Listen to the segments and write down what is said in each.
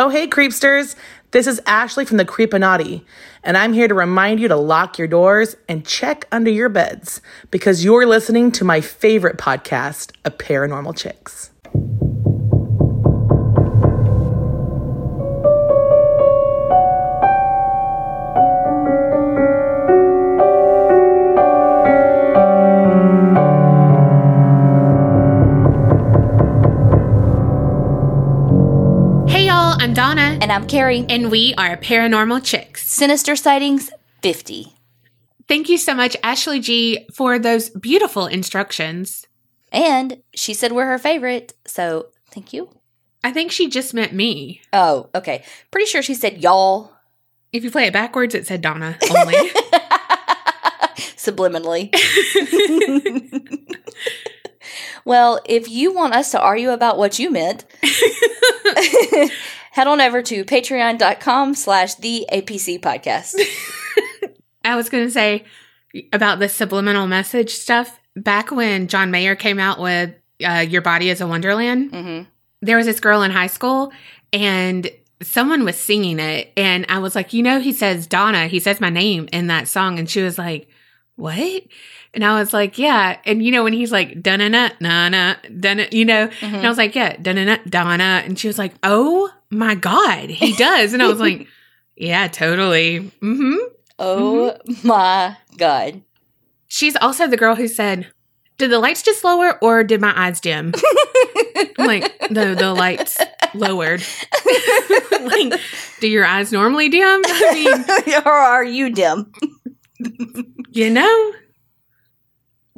Oh, hey, creepsters. This is Ashley from the Creepinati, and I'm here to remind you to lock your doors and check under your beds because you're listening to my favorite podcast, A Paranormal Chicks. I'm Carrie. and we are Paranormal Chicks. Sinister Sightings 50. Thank you so much, Ashley G, for those beautiful instructions. And she said we're her favorite, so thank you. I think she just meant me. Oh, okay. Pretty sure she said y'all If you play it backwards, it said Donna only. subliminally. well, if you want us to argue about what you meant, head on over to patreon.com slash the APC podcast. I was going to say about the subliminal message stuff. Back when John Mayer came out with uh, Your Body is a Wonderland, hmm there was this girl in high school and someone was singing it and i was like you know he says donna he says my name in that song and she was like what and i was like yeah. And you know when he's like donna na na donna you know? And i was like yeah na donna donna and she was like oh my god he does. And i was like yeah totally. Hmm Oh my God. she's also the girl who said did the lights just lower or did my eyes dim? I'm like the the lights lowered. like, do your eyes normally dim? I mean, or are you dim? you know,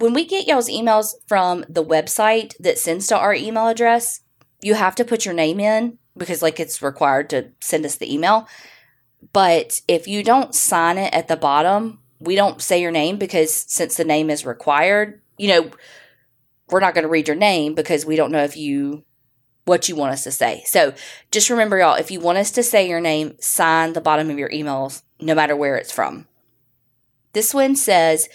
when we get y'all's emails from the website that sends to our email address, you have to put your name in because like it's required to send us the email. But if you don't sign it at the bottom, we don't say your name because since the name is required, you know, we're not going to read your name because we don't know if you what you want us to say. So just remember y'all, if you want us to say your name, sign the bottom of your emails no matter where it's from. This one says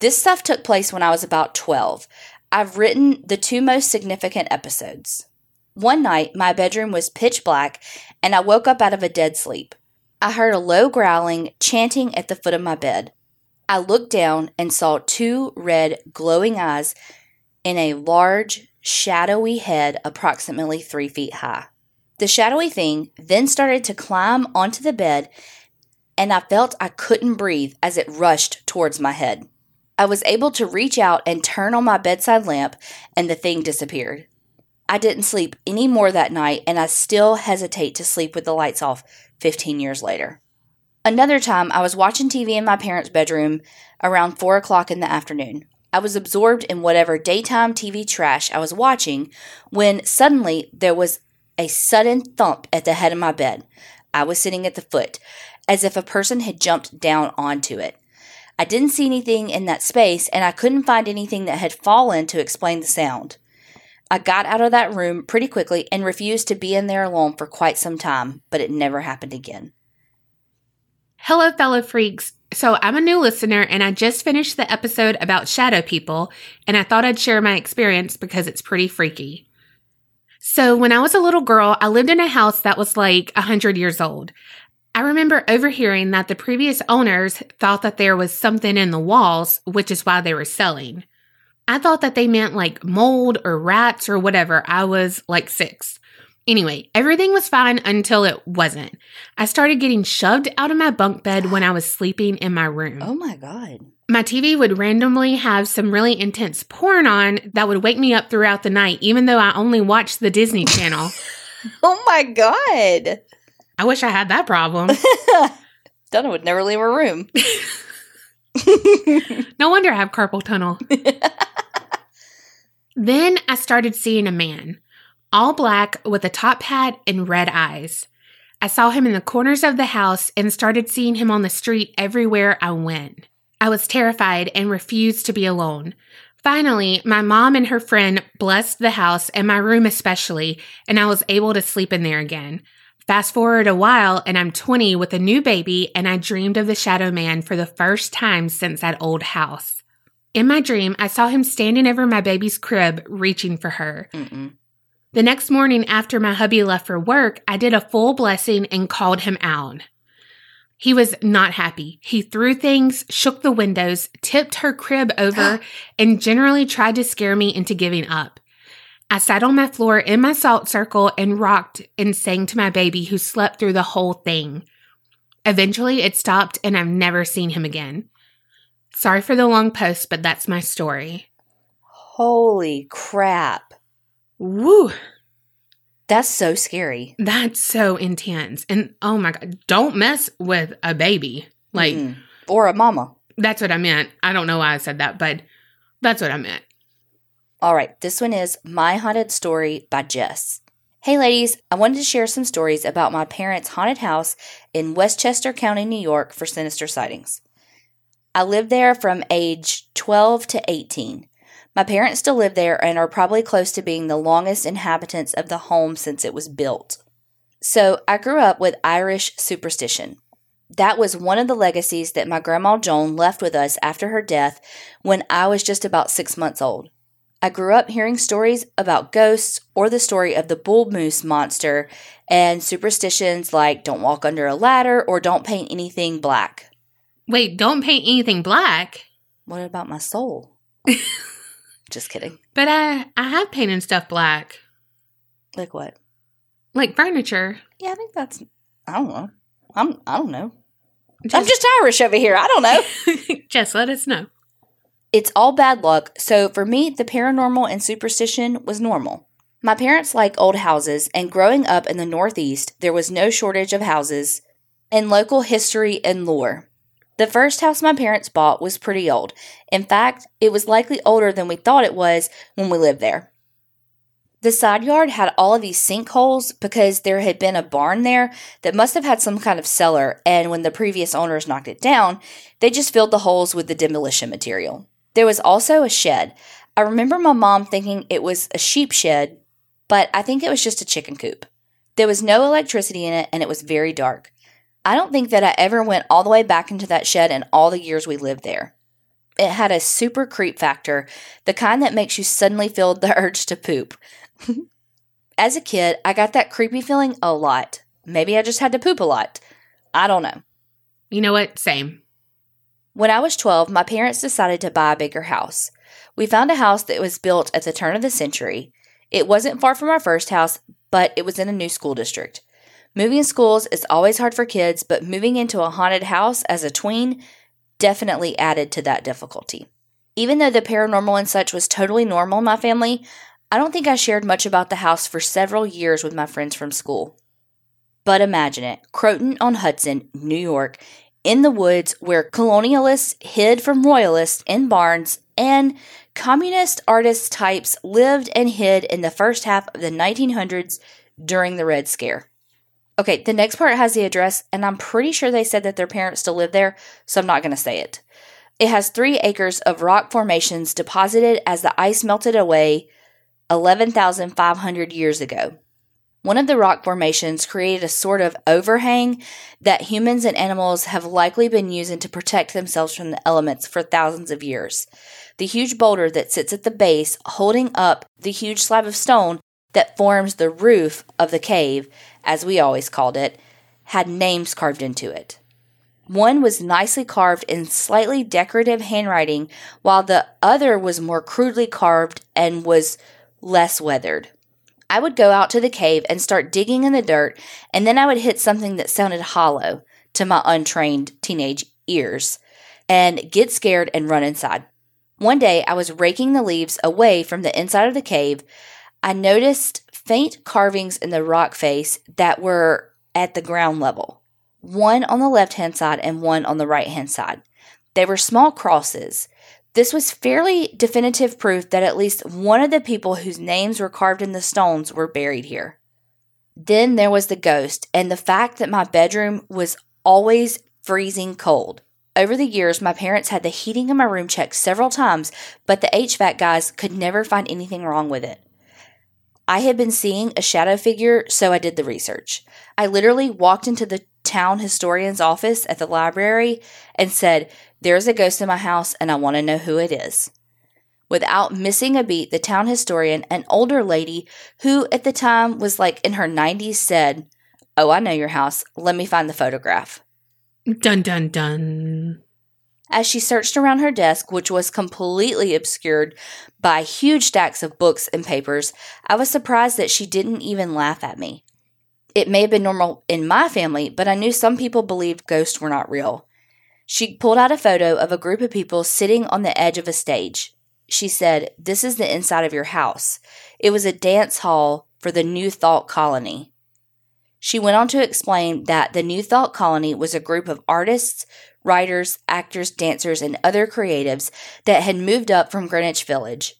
this stuff took place when I was about 12. I've written the two most significant episodes. One night, my bedroom was pitch black, and I woke up out of a dead sleep. I heard a low growling, chanting at the foot of my bed. I looked down and saw two red, glowing eyes in a large, shadowy head approximately three feet high. The shadowy thing then started to climb onto the bed, and I felt I couldn't breathe as it rushed towards my head. I was able to reach out and turn on my bedside lamp, and the thing disappeared. I didn't sleep any more that night, and I still hesitate to sleep with the lights off 15 years later. Another time, I was watching TV in my parents' bedroom around 4 o'clock in the afternoon. I was absorbed in whatever daytime TV trash I was watching when suddenly there was a sudden thump at the head of my bed. I was sitting at the foot, as if a person had jumped down onto it. I didn't see anything in that space, and I couldn't find anything that had fallen to explain the sound. I got out of that room pretty quickly and refused to be in there alone for quite some time, but it never happened again. hello, fellow freaks. So I'm a new listener, and I just finished the episode about shadow people, and I thought I'd share my experience because it's pretty freaky. So when I was a little girl, I lived in a house that was like a hundred years old. I remember overhearing that the previous owners thought that there was something in the walls, which is why they were selling. I thought that they meant like mold or rats or whatever. I was like six. Anyway, everything was fine until it wasn't. I started getting shoved out of my bunk bed when I was sleeping in my room. Oh my god. My TV would randomly have some really intense porn on that would wake me up throughout the night, even though I only watched the Disney Channel. Oh my god. I wish I had that problem. Donna would never leave her room. No wonder I have carpal tunnel. then I started seeing a man, all black with a top hat and red eyes. I saw him in the corners of the house and started seeing him on the street everywhere I went. I was terrified and refused to be alone. Finally, my mom and her friend blessed the house and my room especially, and I was able to sleep in there again. Fast forward a while, and I'm 20 with a new baby, and I dreamed of the Shadow Man for the first time since that old house. In my dream, I saw him standing over my baby's crib, reaching for her. Mm-mm. The next morning after my hubby left for work, I did a full blessing and called him out. He was not happy. He threw things, shook the windows, tipped her crib over, and generally tried to scare me into giving up. I sat on my floor in my salt circle and rocked and sang to my baby who slept through the whole thing. Eventually, it stopped and I've never seen him again. Sorry for the long post, but that's my story. Holy crap. Woo! That's so scary. That's so intense. And oh my God, don't mess with a baby. Like, Mm-mm. or a mama. that's what I meant. I don't know why I said that, but that's what I meant. All right, this one is My Haunted Story by Jess. Hey ladies, I wanted to share some stories about my parents' haunted house in Westchester County, New York for sinister sightings. I lived there from age 12 to 18. My parents still live there and are probably close to being the longest inhabitants of the home since it was built. So I grew up with Irish superstition. That was one of the legacies that my grandma Joan left with us after her death when I was just about six months old. I grew up hearing stories about ghosts or the story of the bull moose monster and superstitions like don't walk under a ladder or don't paint anything black. Wait, don't paint anything black. What about my soul? Just kidding. But I I have painted stuff black. Like what? Like furniture. Yeah, I think that's I don't know. I'm I don't know. I'm just Irish over here. I don't know. just let us know. It's all bad luck, so for me, the paranormal and superstition was normal. My parents like old houses, and growing up in the Northeast, there was no shortage of houses and local history and lore. The first house my parents bought was pretty old. In fact, it was likely older than we thought it was when we lived there. The side yard had all of these sinkholes because there had been a barn there that must have had some kind of cellar, and when the previous owners knocked it down, they just filled the holes with the demolition material. There was also a shed. I remember my mom thinking it was a sheep shed, but I think it was just a chicken coop. There was no electricity in it and it was very dark. I don't think that I ever went all the way back into that shed in all the years we lived there. It had a super creep factor, the kind that makes you suddenly feel the urge to poop. As a kid, I got that creepy feeling a lot. Maybe I just had to poop a lot. I don't know. You know what? Same. When I was 12, my parents decided to buy a bigger house. We found a house that was built at the turn of the century. It wasn't far from our first house, but it was in a new school district. Moving schools is always hard for kids, but moving into a haunted house as a tween definitely added to that difficulty. Even though the paranormal and such was totally normal in my family, I don't think I shared much about the house for several years with my friends from school. But imagine it Croton on Hudson, New York, in the woods where colonialists hid from royalists in barns and communist artist types lived and hid in the first half of the 1900s during the Red Scare. Okay, the next part has the address, and I'm pretty sure they said that their parents still live there, so I'm not going to say it. It has three acres of rock formations deposited as the ice melted away 11,500 years ago. One of the rock formations created a sort of overhang that humans and animals have likely been using to protect themselves from the elements for thousands of years. The huge boulder that sits at the base, holding up the huge slab of stone that forms the roof of the cave, as we always called it, had names carved into it. One was nicely carved in slightly decorative handwriting, while the other was more crudely carved and was less weathered. I would go out to the cave and start digging in the dirt, and then I would hit something that sounded hollow to my untrained teenage ears and get scared and run inside. One day I was raking the leaves away from the inside of the cave. I noticed faint carvings in the rock face that were at the ground level, one on the left hand side and one on the right hand side. They were small crosses. This was fairly definitive proof that at least one of the people whose names were carved in the stones were buried here. Then there was the ghost, and the fact that my bedroom was always freezing cold. Over the years, my parents had the heating in my room checked several times, but the HVAC guys could never find anything wrong with it. I had been seeing a shadow figure, so I did the research. I literally walked into the town historian's office at the library and said, There's a ghost in my house and I want to know who it is. Without missing a beat, the town historian, an older lady who at the time was like in her 90s, said, Oh, I know your house. Let me find the photograph. Dun dun dun. As she searched around her desk, which was completely obscured by huge stacks of books and papers, I was surprised that she didn't even laugh at me. It may have been normal in my family, but I knew some people believed ghosts were not real. She pulled out a photo of a group of people sitting on the edge of a stage. She said, This is the inside of your house. It was a dance hall for the New Thought Colony. She went on to explain that the New Thought Colony was a group of artists, writers, actors, dancers, and other creatives that had moved up from Greenwich Village.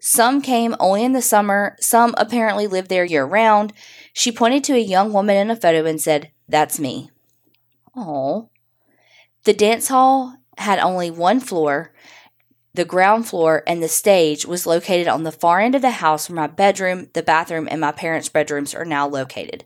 Some came only in the summer, some apparently lived there year round. She pointed to a young woman in a photo and said, That's me. Oh. The dance hall had only one floor. The ground floor and the stage was located on the far end of the house where my bedroom, the bathroom, and my parents' bedrooms are now located.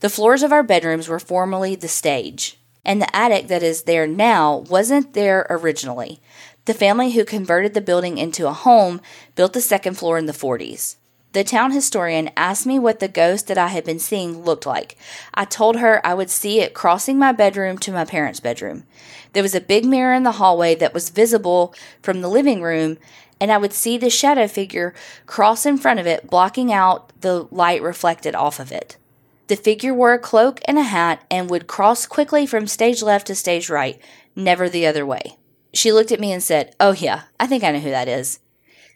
The floors of our bedrooms were formerly the stage and the attic that is there now wasn't there originally. The family who converted the building into a home built the second floor in the 40s. The town historian asked me what the ghost that I had been seeing looked like. I told her I would see it crossing my bedroom to my parents' bedroom. There was a big mirror in the hallway that was visible from the living room, and I would see the shadow figure cross in front of it, blocking out the light reflected off of it. The figure wore a cloak and a hat and would cross quickly from stage left to stage right, never the other way. She looked at me and said, Oh, yeah, I think I know who that is.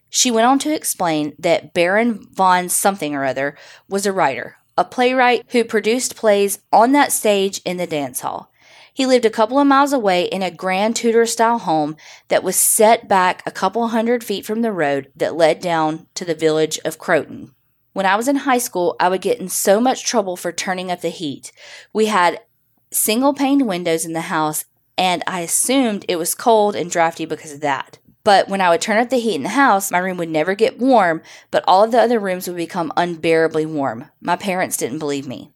She went on to explain that Baron von something or other was a writer, a playwright who produced plays on that stage in the dance hall. He lived a couple of miles away in a grand Tudor style home that was set back a couple hundred feet from the road that led down to the village of Croton. When I was in high school, I would get in so much trouble for turning up the heat. We had single paned windows in the house, and I assumed it was cold and drafty because of that. But when I would turn up the heat in the house, my room would never get warm, but all of the other rooms would become unbearably warm. My parents didn't believe me.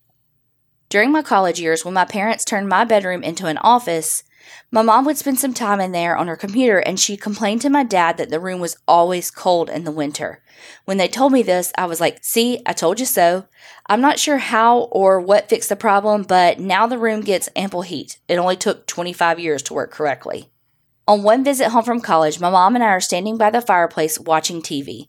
During my college years, when my parents turned my bedroom into an office, my mom would spend some time in there on her computer and she complained to my dad that the room was always cold in the winter. When they told me this, I was like, see, I told you so. I'm not sure how or what fixed the problem, but now the room gets ample heat. It only took 25 years to work correctly. On one visit home from college, my mom and I are standing by the fireplace watching TV.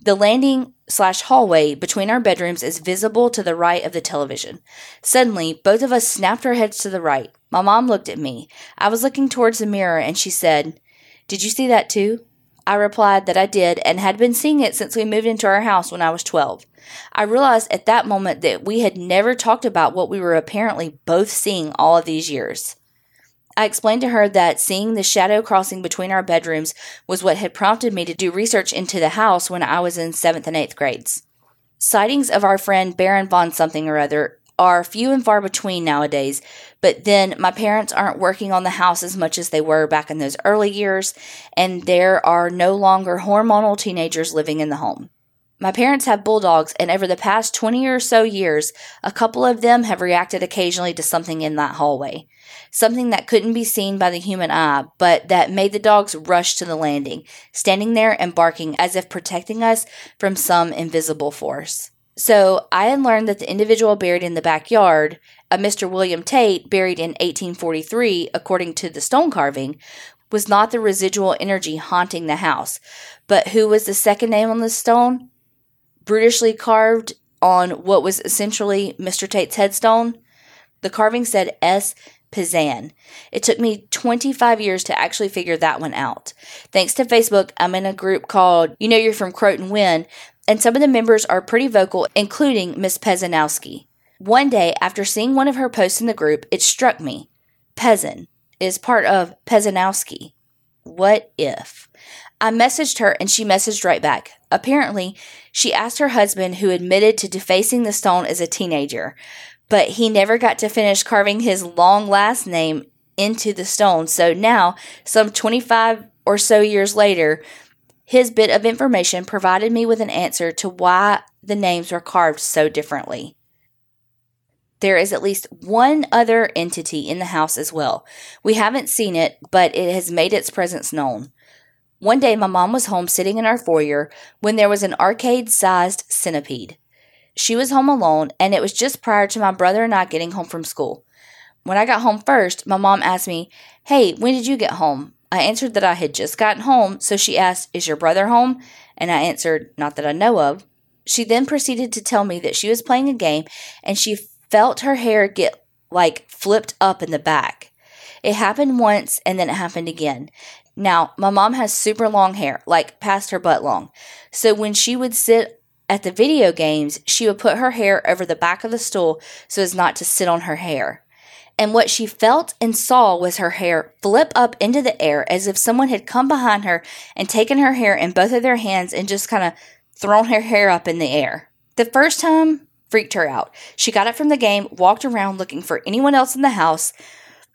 The landing slash hallway between our bedrooms is visible to the right of the television. Suddenly, both of us snapped our heads to the right. My mom looked at me. I was looking towards the mirror and she said, Did you see that too? I replied that I did and had been seeing it since we moved into our house when I was 12. I realized at that moment that we had never talked about what we were apparently both seeing all of these years. I explained to her that seeing the shadow crossing between our bedrooms was what had prompted me to do research into the house when I was in 7th and 8th grades. Sightings of our friend Baron von something or other are few and far between nowadays, but then my parents aren't working on the house as much as they were back in those early years, and there are no longer hormonal teenagers living in the home. My parents have bulldogs, and over the past 20 or so years, a couple of them have reacted occasionally to something in that hallway. Something that couldn't be seen by the human eye, but that made the dogs rush to the landing, standing there and barking as if protecting us from some invisible force. So I had learned that the individual buried in the backyard, a Mr. William Tate, buried in 1843, according to the stone carving, was not the residual energy haunting the house, but who was the second name on the stone? brutishly carved on what was essentially Mr. Tate's headstone. The carving said S. Pizan. It took me 25 years to actually figure that one out. Thanks to Facebook, I'm in a group called You Know You're From Croton When, and some of the members are pretty vocal, including Miss Pezanowski. One day, after seeing one of her posts in the group, it struck me. Pezan is part of Pezanowski. What if? I messaged her and she messaged right back. Apparently, she asked her husband, who admitted to defacing the stone as a teenager, but he never got to finish carving his long last name into the stone. So now, some 25 or so years later, his bit of information provided me with an answer to why the names were carved so differently. There is at least one other entity in the house as well. We haven't seen it, but it has made its presence known. One day, my mom was home sitting in our foyer when there was an arcade sized centipede. She was home alone, and it was just prior to my brother and I getting home from school. When I got home first, my mom asked me, Hey, when did you get home? I answered that I had just gotten home, so she asked, Is your brother home? And I answered, Not that I know of. She then proceeded to tell me that she was playing a game and she felt her hair get like flipped up in the back. It happened once and then it happened again. Now, my mom has super long hair, like past her butt long. So when she would sit at the video games, she would put her hair over the back of the stool so as not to sit on her hair. And what she felt and saw was her hair flip up into the air as if someone had come behind her and taken her hair in both of their hands and just kind of thrown her hair up in the air. The first time freaked her out. She got up from the game, walked around looking for anyone else in the house,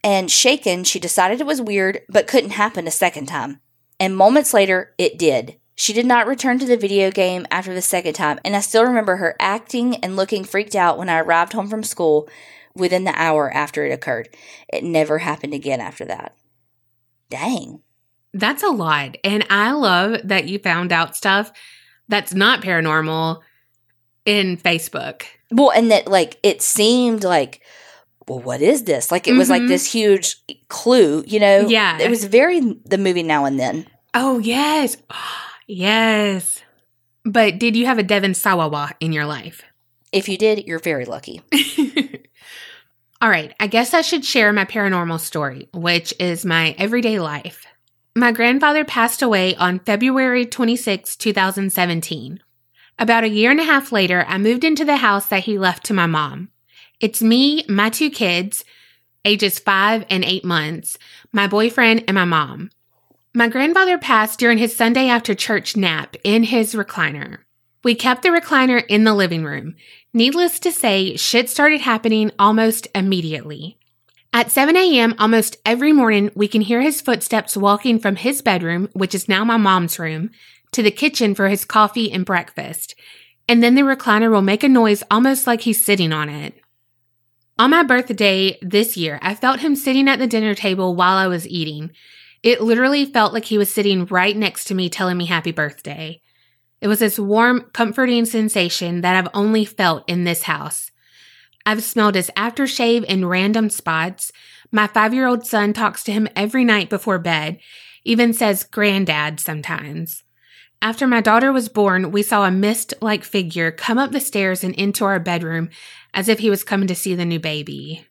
and shaken, she decided it was weird, but couldn't happen a second time. And moments later, it did. She did not return to the video game after the second time, and I still remember her acting and looking freaked out when I arrived home from school within the hour after it occurred. It never happened again after that. Dang. That's a lot. And I love that you found out stuff that's not paranormal in Facebook. Well, and that, like, it seemed like, well, what is this? Like, it was like Mhm. this huge clue, you know? Yeah. It was very the movie now and then. Oh, yes. Yes. But did you have a Devon Sawawa in your life? If you did, you're very lucky. All right, I guess I should share my paranormal story, which is my everyday life. My grandfather passed away on February 26, 2017. About a year and a half later, I moved into the house that he left to my mom. It's me, my two kids, ages five and eight months, my boyfriend, and my mom. My grandfather passed during his Sunday after church nap in his recliner. We kept the recliner in the living room. Needless to say, shit started happening almost immediately. At 7 a.m., almost every morning, we can hear his footsteps walking from his bedroom, which is now my mom's room, to the kitchen for his coffee and breakfast. And then the recliner will make a noise almost like he's sitting on it. On my birthday this year, I felt him sitting at the dinner table while I was eating. It literally felt like he was sitting right next to me telling me happy birthday. It was this warm, comforting sensation that I've only felt in this house. I've smelled his aftershave in random spots. My five year old son talks to him every night before bed, even says granddad sometimes. After my daughter was born, we saw a mist like figure come up the stairs and into our bedroom as if he was coming to see the new baby.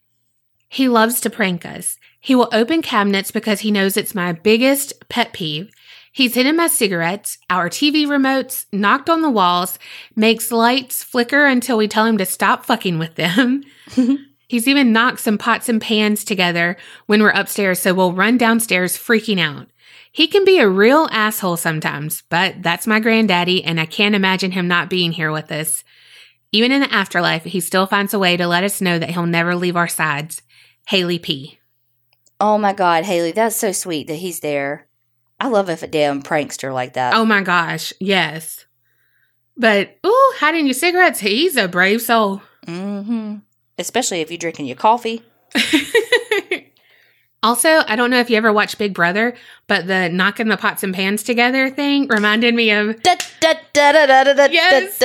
He loves to prank us. He will open cabinets because he knows it's my biggest pet peeve. He's hidden my cigarettes, our TV remotes, knocked on the walls, makes lights flicker until we tell him to stop fucking with them. He's even knocked some pots and pans together when we're upstairs, so we'll run downstairs freaking out. He can be a real asshole sometimes, but that's my granddaddy, and I can't imagine him not being here with us. Even in the afterlife, he still finds a way to let us know that he'll never leave our sides. Haley P. Oh my God, Haley, that's so sweet that he's there. I love if a damn prankster like that. Oh my gosh, yes. But, ooh, hiding your cigarettes, he's a brave soul. Mm-hmm. Especially if you're drinking your coffee. also, I don't know if you ever watched Big Brother, but the knocking the pots and pans together thing reminded me of Yes.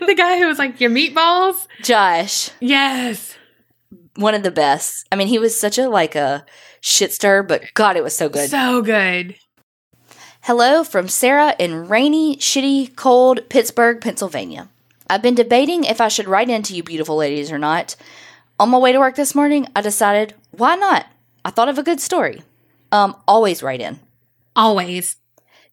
the guy who was like, Your meatballs? Josh, Yes. One of the best. I mean, he was such a like a shit stir, but God, it was so good. So good. Hello from Sarah in rainy, shitty, cold Pittsburgh, Pennsylvania. I've been debating if I should write into you beautiful ladies or not. On my way to work this morning, I decided, why not? I thought of a good story. Um, always write in. Always.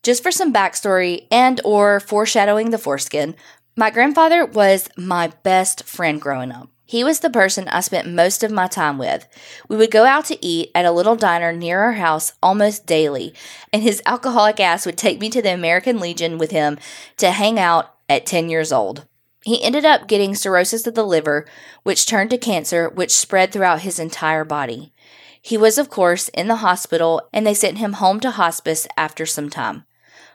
Just for some backstory and or foreshadowing the foreskin, my grandfather was my best friend growing up. He was the person I spent most of my time with. We would go out to eat at a little diner near our house almost daily, and his alcoholic ass would take me to the American Legion with him to hang out at 10 years old. He ended up getting cirrhosis of the liver, which turned to cancer, which spread throughout his entire body. He was, of course, in the hospital, and they sent him home to hospice after some time.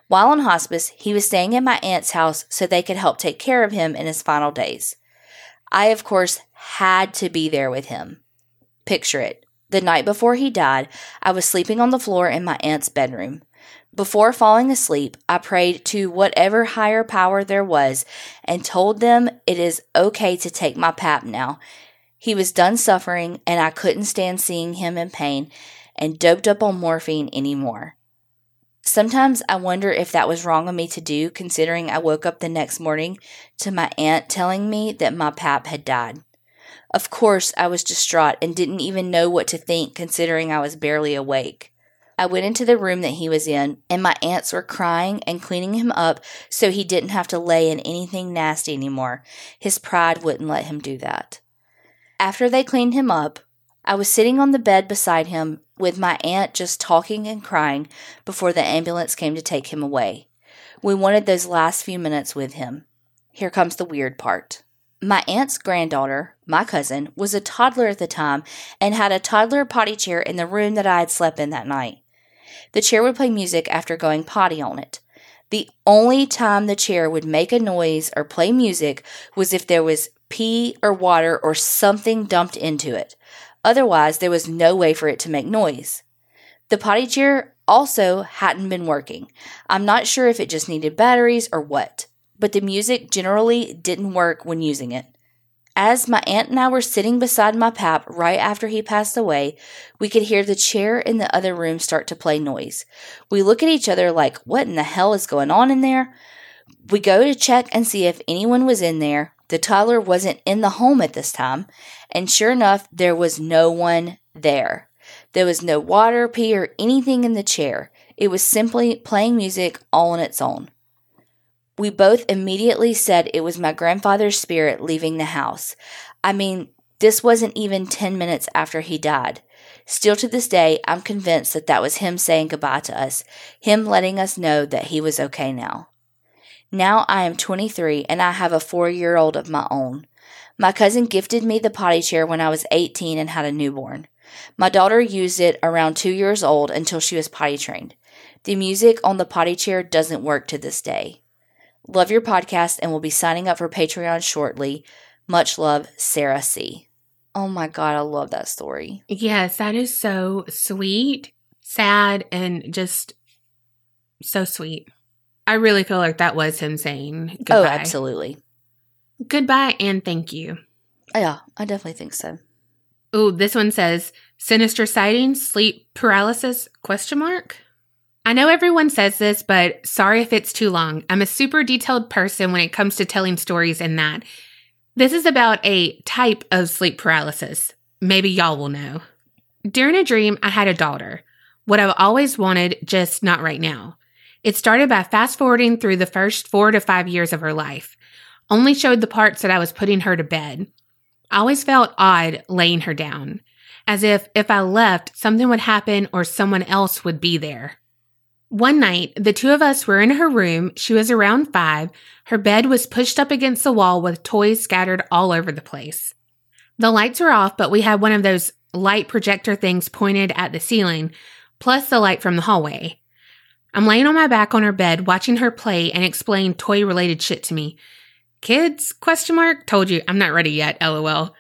While in hospice, he was staying at my aunt's house so they could help take care of him in his final days. I, of course, had to be there with him. Picture it. The night before he died, I was sleeping on the floor in my aunt's bedroom. Before falling asleep, I prayed to whatever higher power there was and told them it is okay to take my pap now. He was done suffering, and I couldn't stand seeing him in pain and doped up on morphine anymore. Sometimes I wonder if that was wrong of me to do, considering I woke up the next morning to my aunt telling me that my pap had died. Of course, I was distraught and didn't even know what to think, considering I was barely awake. I went into the room that he was in, and my aunts were crying and cleaning him up so he didn't have to lay in anything nasty anymore. His pride wouldn't let him do that. After they cleaned him up, I was sitting on the bed beside him with my aunt just talking and crying before the ambulance came to take him away. We wanted those last few minutes with him. Here comes the weird part. My aunt's granddaughter, my cousin, was a toddler at the time and had a toddler potty chair in the room that I had slept in that night. The chair would play music after going potty on it. The only time the chair would make a noise or play music was if there was pee or water or something dumped into it. Otherwise, there was no way for it to make noise. The potty chair also hadn't been working. I'm not sure if it just needed batteries or what, but the music generally didn't work when using it. As my aunt and I were sitting beside my pap right after he passed away, we could hear the chair in the other room start to play noise. We look at each other like, what in the hell is going on in there? We go to check and see if anyone was in there. The toddler wasn't in the home at this time, and sure enough, there was no one there. There was no water, pee, or anything in the chair. It was simply playing music all on its own. We both immediately said it was my grandfather's spirit leaving the house. I mean, this wasn't even 10 minutes after he died. Still to this day, I'm convinced that that was him saying goodbye to us, him letting us know that he was okay now. Now I am 23 and I have a four year old of my own. My cousin gifted me the potty chair when I was 18 and had a newborn. My daughter used it around two years old until she was potty trained. The music on the potty chair doesn't work to this day. Love your podcast and will be signing up for Patreon shortly. Much love, Sarah C. Oh my God, I love that story. Yes, that is so sweet, sad, and just so sweet. I really feel like that was him saying oh, goodbye. Oh, absolutely. Goodbye and thank you. Yeah, I definitely think so. Oh, this one says sinister sightings, sleep paralysis question mark. I know everyone says this, but sorry if it's too long. I'm a super detailed person when it comes to telling stories and that. This is about a type of sleep paralysis. Maybe y'all will know. During a dream, I had a daughter. What I've always wanted, just not right now. It started by fast forwarding through the first four to five years of her life. Only showed the parts that I was putting her to bed. I always felt odd laying her down, as if if I left, something would happen or someone else would be there. One night, the two of us were in her room. She was around five. Her bed was pushed up against the wall with toys scattered all over the place. The lights were off, but we had one of those light projector things pointed at the ceiling, plus the light from the hallway. I'm laying on my back on her bed, watching her play and explain toy related shit to me. Kids? Question mark. Told you, I'm not ready yet, lol.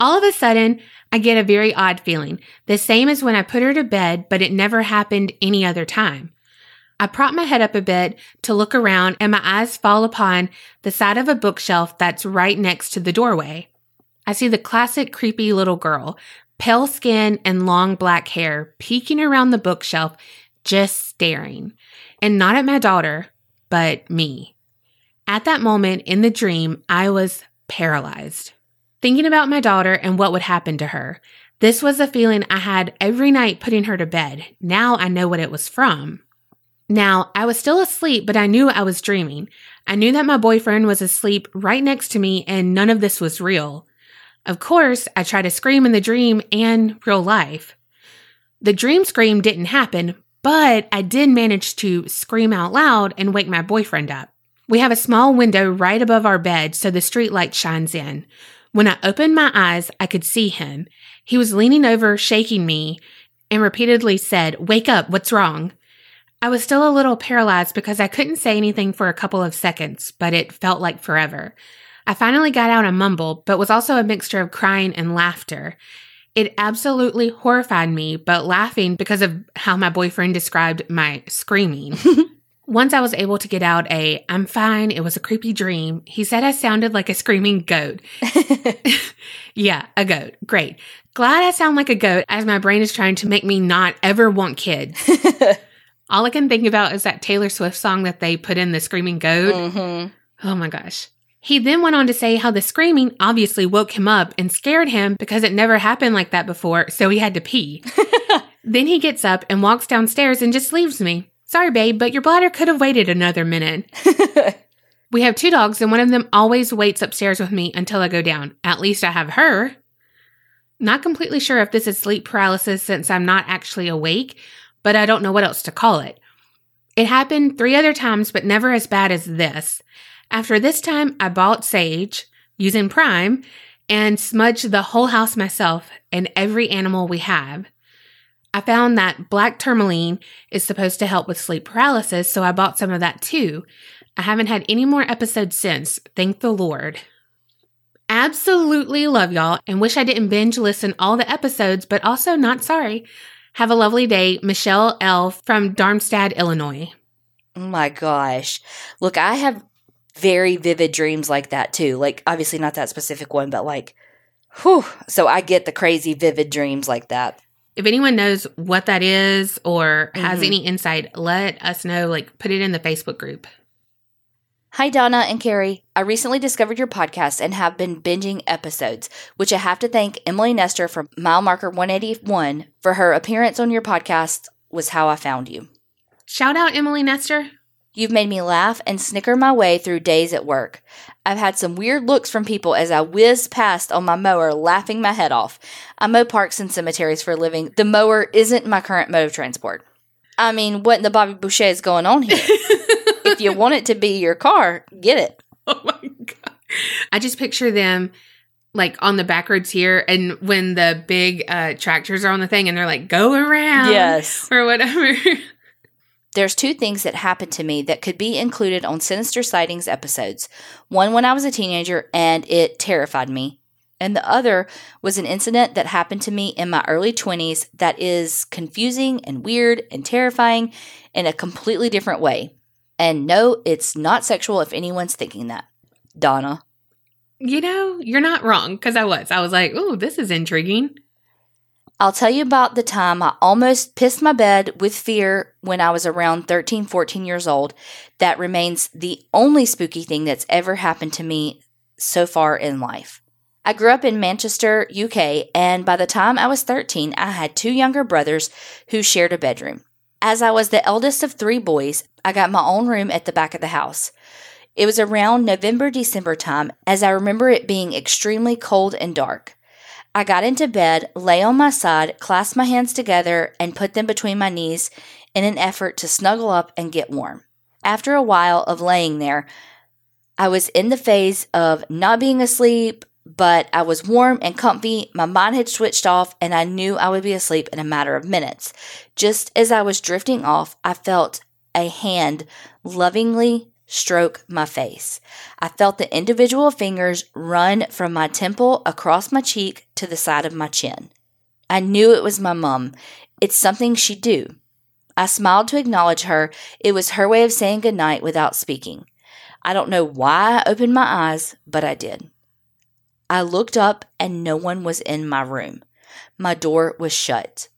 All of a sudden, I get a very odd feeling, the same as when I put her to bed, but it never happened any other time. I prop my head up a bit to look around and my eyes fall upon the side of a bookshelf that's right next to the doorway. I see the classic creepy little girl, pale skin and long black hair, peeking around the bookshelf, just staring. And not at my daughter, but me. At that moment in the dream, I was paralyzed. Thinking about my daughter and what would happen to her. This was a feeling I had every night putting her to bed. Now I know what it was from. Now, I was still asleep, but I knew I was dreaming. I knew that my boyfriend was asleep right next to me and none of this was real. Of course, I tried to scream in the dream and real life. The dream scream didn't happen, but I did manage to scream out loud and wake my boyfriend up. We have a small window right above our bed so the street light shines in. When I opened my eyes, I could see him. He was leaning over, shaking me, and repeatedly said, Wake up, what's wrong? I was still a little paralyzed because I couldn't say anything for a couple of seconds, but it felt like forever. I finally got out a mumble, but was also a mixture of crying and laughter. It absolutely horrified me, but laughing because of how my boyfriend described my screaming. Once I was able to get out a, I'm fine, it was a creepy dream, he said I sounded like a screaming goat. yeah, a goat. Great. Glad I sound like a goat as my brain is trying to make me not ever want kids. All I can think about is that Taylor Swift song that they put in the screaming goat. mm-hmm. Oh my gosh. He then went on to say how the screaming obviously woke him up and scared him because it never happened like that before, so he had to pee. then he gets up and walks downstairs and just leaves me. Sorry, babe, but your bladder could have waited another minute. We have two dogs, and one of them always waits upstairs with me until I go down. At least I have her. Not completely sure if this is sleep paralysis since I'm not actually awake, but I don't know what else to call it. It happened three other times, but never as bad as this. After this time, I bought Sage using Prime and smudged the whole house myself and every animal we have. I found that black tourmaline is supposed to help with sleep paralysis, so I bought some of that too. I haven't had any more episodes since, thank the Lord. Absolutely love y'all and wish I didn't binge listen all the episodes, but also not sorry. Have a lovely day, Michelle L. from Darmstadt, Illinois. Oh my gosh. Look, I have very vivid dreams like that too. Like, obviously, not that specific one, but like, whew. So I get the crazy, vivid dreams like that. If anyone knows what that is or has Mhm. any insight, let us know. Like, put it in the Facebook group. Hi, Donna and Carrie. I recently discovered your podcast and have been binging episodes, which I have to thank Emily Nestor from Mile Marker 181 for her appearance on your podcast, was how I found you. Shout out Emily Nestor. You've made me laugh and snicker my way through days at work. I've had some weird looks from people as I whiz past on my mower, laughing my head off. I mow parks and cemeteries for a living. The mower isn't my current mode of transport. I mean, what in the Bobby Boucher is going on here? if you want it to be your car, get it. Oh my god. I just picture them like on the back roads here and when the big uh tractors are on the thing and they're like go around Yes. or whatever. There's two things that happened to me that could be included on Sinister Sightings episodes. One when I was a teenager and it terrified me. And the other was an incident that happened to me in my early 20s that is confusing and weird and terrifying in a completely different way. And no, it's not sexual if anyone's thinking that. Donna. you know, you're not wrong because I was. I was like, "Oh, this is intriguing." I'll tell you about the time I almost pissed my bed with fear when I was around 13, 14 years old. That remains the only spooky thing that's ever happened to me so far in life. I grew up in Manchester, UK, and by the time I was 13, I had two younger brothers who shared a bedroom. As I was the eldest of three boys, I got my own room at the back of the house. It was around November, December time, as I remember it being extremely cold and dark. I got into bed, lay on my side, clasped my hands together, and put them between my knees in an effort to snuggle up and get warm. After a while of laying there, I was in the phase of not being asleep, but I was warm and comfy. My mind had switched off, and I knew I would be asleep in a matter of minutes. Just as I was drifting off, I felt a hand lovingly stroke my face. I felt the individual fingers run from my temple across my cheek to the side of my chin. I knew it was my mum. It's something she'd do. I smiled to acknowledge her. It was her way of saying goodnight without speaking. I don't know why I opened my eyes, but I did. I looked up and no one was in my room. My door was shut.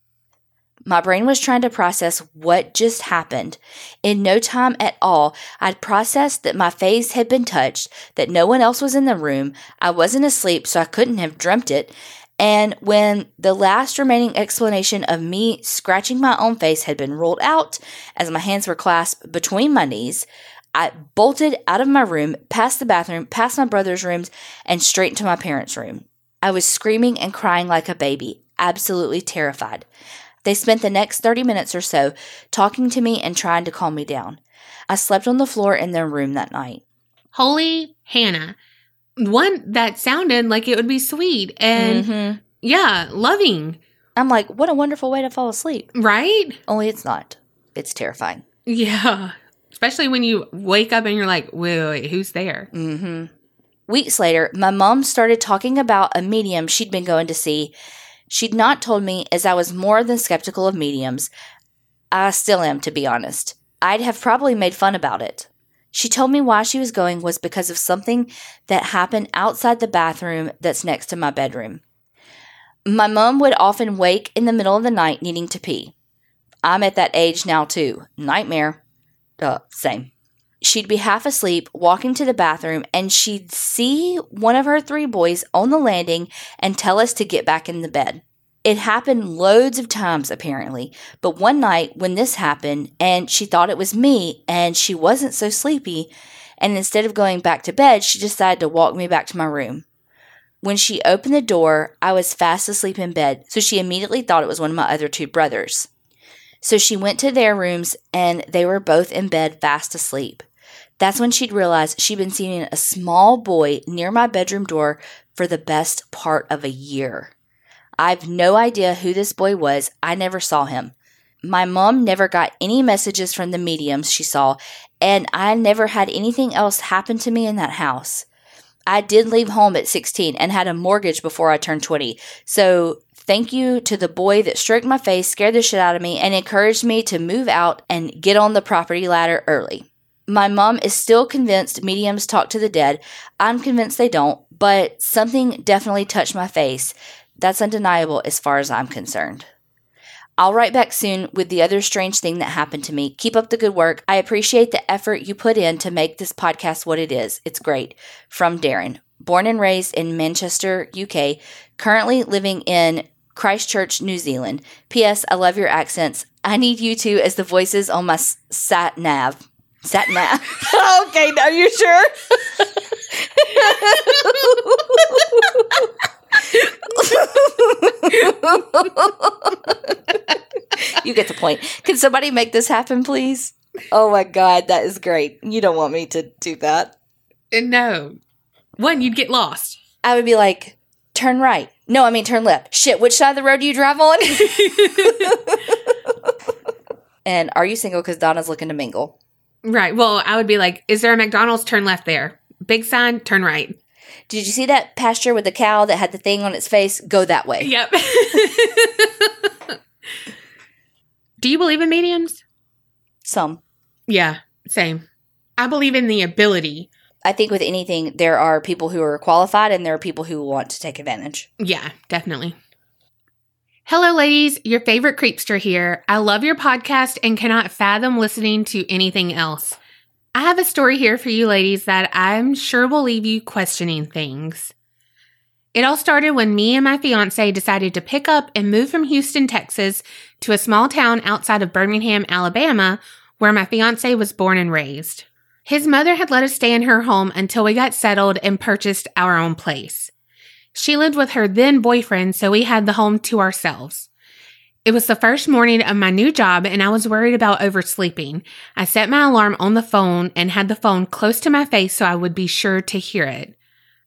My brain was trying to process what just happened. In no time at all, I'd processed that my face had been touched, that no one else was in the room, I wasn't asleep, so I couldn't have dreamt it. And when the last remaining explanation of me scratching my own face had been ruled out, as my hands were clasped between my knees, I bolted out of my room, past the bathroom, past my brother's rooms, and straight into my parents' room. I was screaming and crying like a baby, absolutely terrified. They spent the next 30 minutes or so talking to me and trying to calm me down. I slept on the floor in their room that night. Holy Hannah. One that sounded like it would be sweet and Mhm. yeah, loving, I'm like, what a wonderful way to fall asleep. right? Only it's not. It's terrifying. Yeah. Especially when you wake up and you're like, wait, wait who's there? Mm-hmm. Weeks later, my mom started talking about a medium she'd been going to see. She'd not told me as I was more than skeptical of mediums. I still am, to be honest. I'd have probably made fun about it. She told me why she was going was because of something that happened outside the bathroom that's next to my bedroom. My mom would often wake in the middle of the night needing to pee. I'm at that age now, too. Nightmare. Uh, same. She'd be half asleep, walking to the bathroom, and she'd see one of her three boys on the landing and tell us to get back in the bed. It happened loads of times, apparently, but one night when this happened, and she thought it was me, and she wasn't so sleepy, and instead of going back to bed, she decided to walk me back to my room. When she opened the door, I was fast asleep in bed, so she immediately thought it was one of my other two brothers. So she went to their rooms, and they were both in bed fast asleep. That's when she'd realized she'd been seeing a small boy near my bedroom door for the best part of a year. I've no idea who this boy was. I never saw him. My mom never got any messages from the mediums she saw, and I never had anything else happen to me in that house. I did leave home at 16 and had a mortgage before I turned 20. So, thank you to the boy that stroked my face, scared the shit out of me, and encouraged me to move out and get on the property ladder early. My mom is still convinced mediums talk to the dead. I'm convinced they don't, but something definitely touched my face. That's undeniable as far as I'm concerned. I'll write back soon with the other strange thing that happened to me. Keep up the good work. I appreciate the effort you put in to make this podcast what it is. It's great. From Darren, born and raised in Manchester, UK, currently living in Christchurch, New Zealand. P.S. I love your accents. I need you two as the voices on my sat nav. Sat nav. okay, are you sure? you get the point. Can somebody make this happen, please? Oh my god, that is great. You don't want me to do that. Uh, No. One, you'd get lost. I would be like, turn right. No, I mean turn left. Shit, which side of the road do you drive on? and are you single because Donna's looking to mingle? Right. Well, I would be like, is there a McDonald's? Turn left there. Big sign, turn right. Did you see that pasture with the cow that had the thing on its face? Go that way. Yep. Do you believe in mediums? Some. Yeah, same. I believe in the ability. I think with anything, there are people who are qualified and there are people who want to take advantage. Yeah, definitely. Hello, ladies. Your favorite creepster here. I love your podcast and cannot fathom listening to anything else. I have a story here for you, ladies, that I'm sure will leave you questioning things. It all started when me and my fiance decided to pick up and move from Houston, Texas to a small town outside of Birmingham, Alabama, where my fiance was born and raised. His mother had let us stay in her home until we got settled and purchased our own place. She lived with her then boyfriend, so we had the home to ourselves. It was the first morning of my new job and I was worried about oversleeping. I set my alarm on the phone and had the phone close to my face so I would be sure to hear it.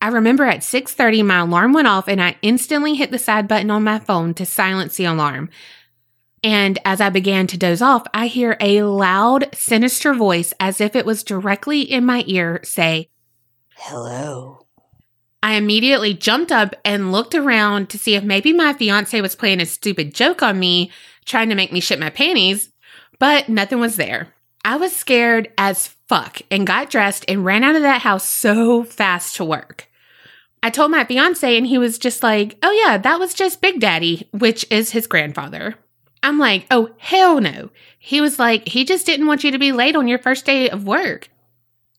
I remember at 6:30 my alarm went off and I instantly hit the side button on my phone to silence the alarm. And as I began to doze off, I hear a loud, sinister voice as if it was directly in my ear say, Hello. I immediately jumped up and looked around to see if maybe my fiance was playing a stupid joke on me, trying to make me shit my panties, but nothing was there. I was scared as fuck and got dressed and ran out of that house so fast to work. I told my fiance and he was just like, oh yeah, that was just Big Daddy, which is his grandfather. I'm like, oh hell no. He was like, he just didn't want you to be late on your first day of work.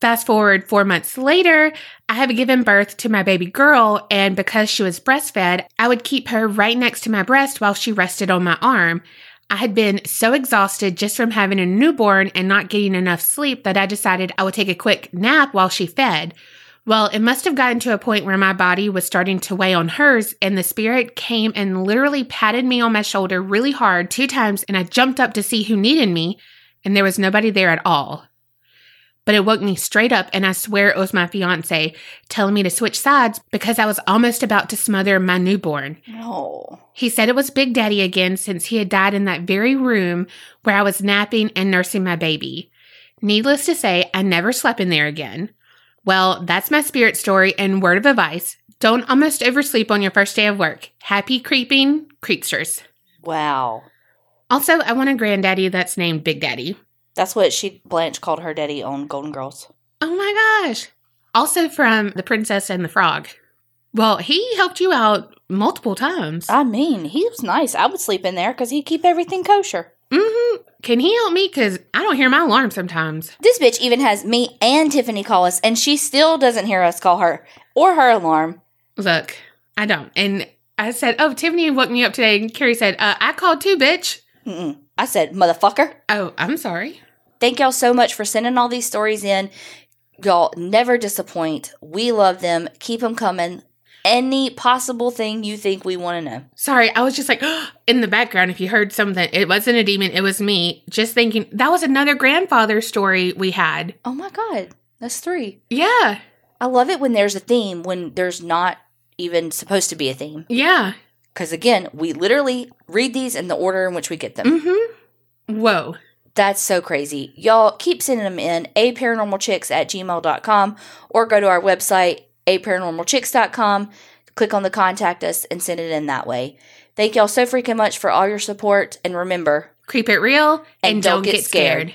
Fast forward four months later, I had given birth to my baby girl, and because she was breastfed, I would keep her right next to my breast while she rested on my arm. I had been so exhausted just from having a newborn and not getting enough sleep that I decided I would take a quick nap while she fed. Well, it must have gotten to a point where my body was starting to weigh on hers, and the spirit came and literally patted me on my shoulder really hard two times, and I jumped up to see who needed me, and there was nobody there at all but it woke me straight up and I swear it was my fiance telling me to switch sides because I was almost about to smother my newborn. No. He said it was Big Daddy again since he had died in that very room where I was napping and nursing my baby. Needless to say, I never slept in there again. Well, that's my spirit story and word of advice. Don't almost oversleep on your first day of work. Happy creeping creepsters. Wow. Also, I want a granddaddy that's named Big Daddy. That's what she Blanche called her daddy on Golden Girls. Oh my gosh. Also from The Princess and the Frog. Well, he helped you out multiple times. I mean, he was nice. I would sleep in there because he'd keep everything kosher. mm-hmm. Can he help me? Because I don't hear my alarm sometimes. This bitch even has me and Tiffany call us, and she still doesn't hear us call her or her alarm. Look, I don't. And I said, Oh, Tiffany woke me up today. And Carrie said, uh, I called too, bitch. Mm-mm. I said, motherfucker. Oh, I'm sorry. Thank y'all so much for sending all these stories in. Y'all never disappoint. We love them. Keep them coming. Any possible thing you think we want to know. Sorry, I was just like in the background. If you heard something, it wasn't a demon, it was me. Just thinking that was another grandfather story we had. Oh my God. That's three. Yeah, I love it when there's a theme when there's not even supposed to be a theme. yeah. Because again, we literally read these in the order in which we get them. Mm-hmm. Whoa. That's so crazy. Y'all keep sending them in aparanormalchicks at gmail.com or go to our website, aparanormalchicks.com, click on the contact us and send it in that way. Thank y'all so freaking much for all your support. And remember, Creep it real and, don't, get, scared.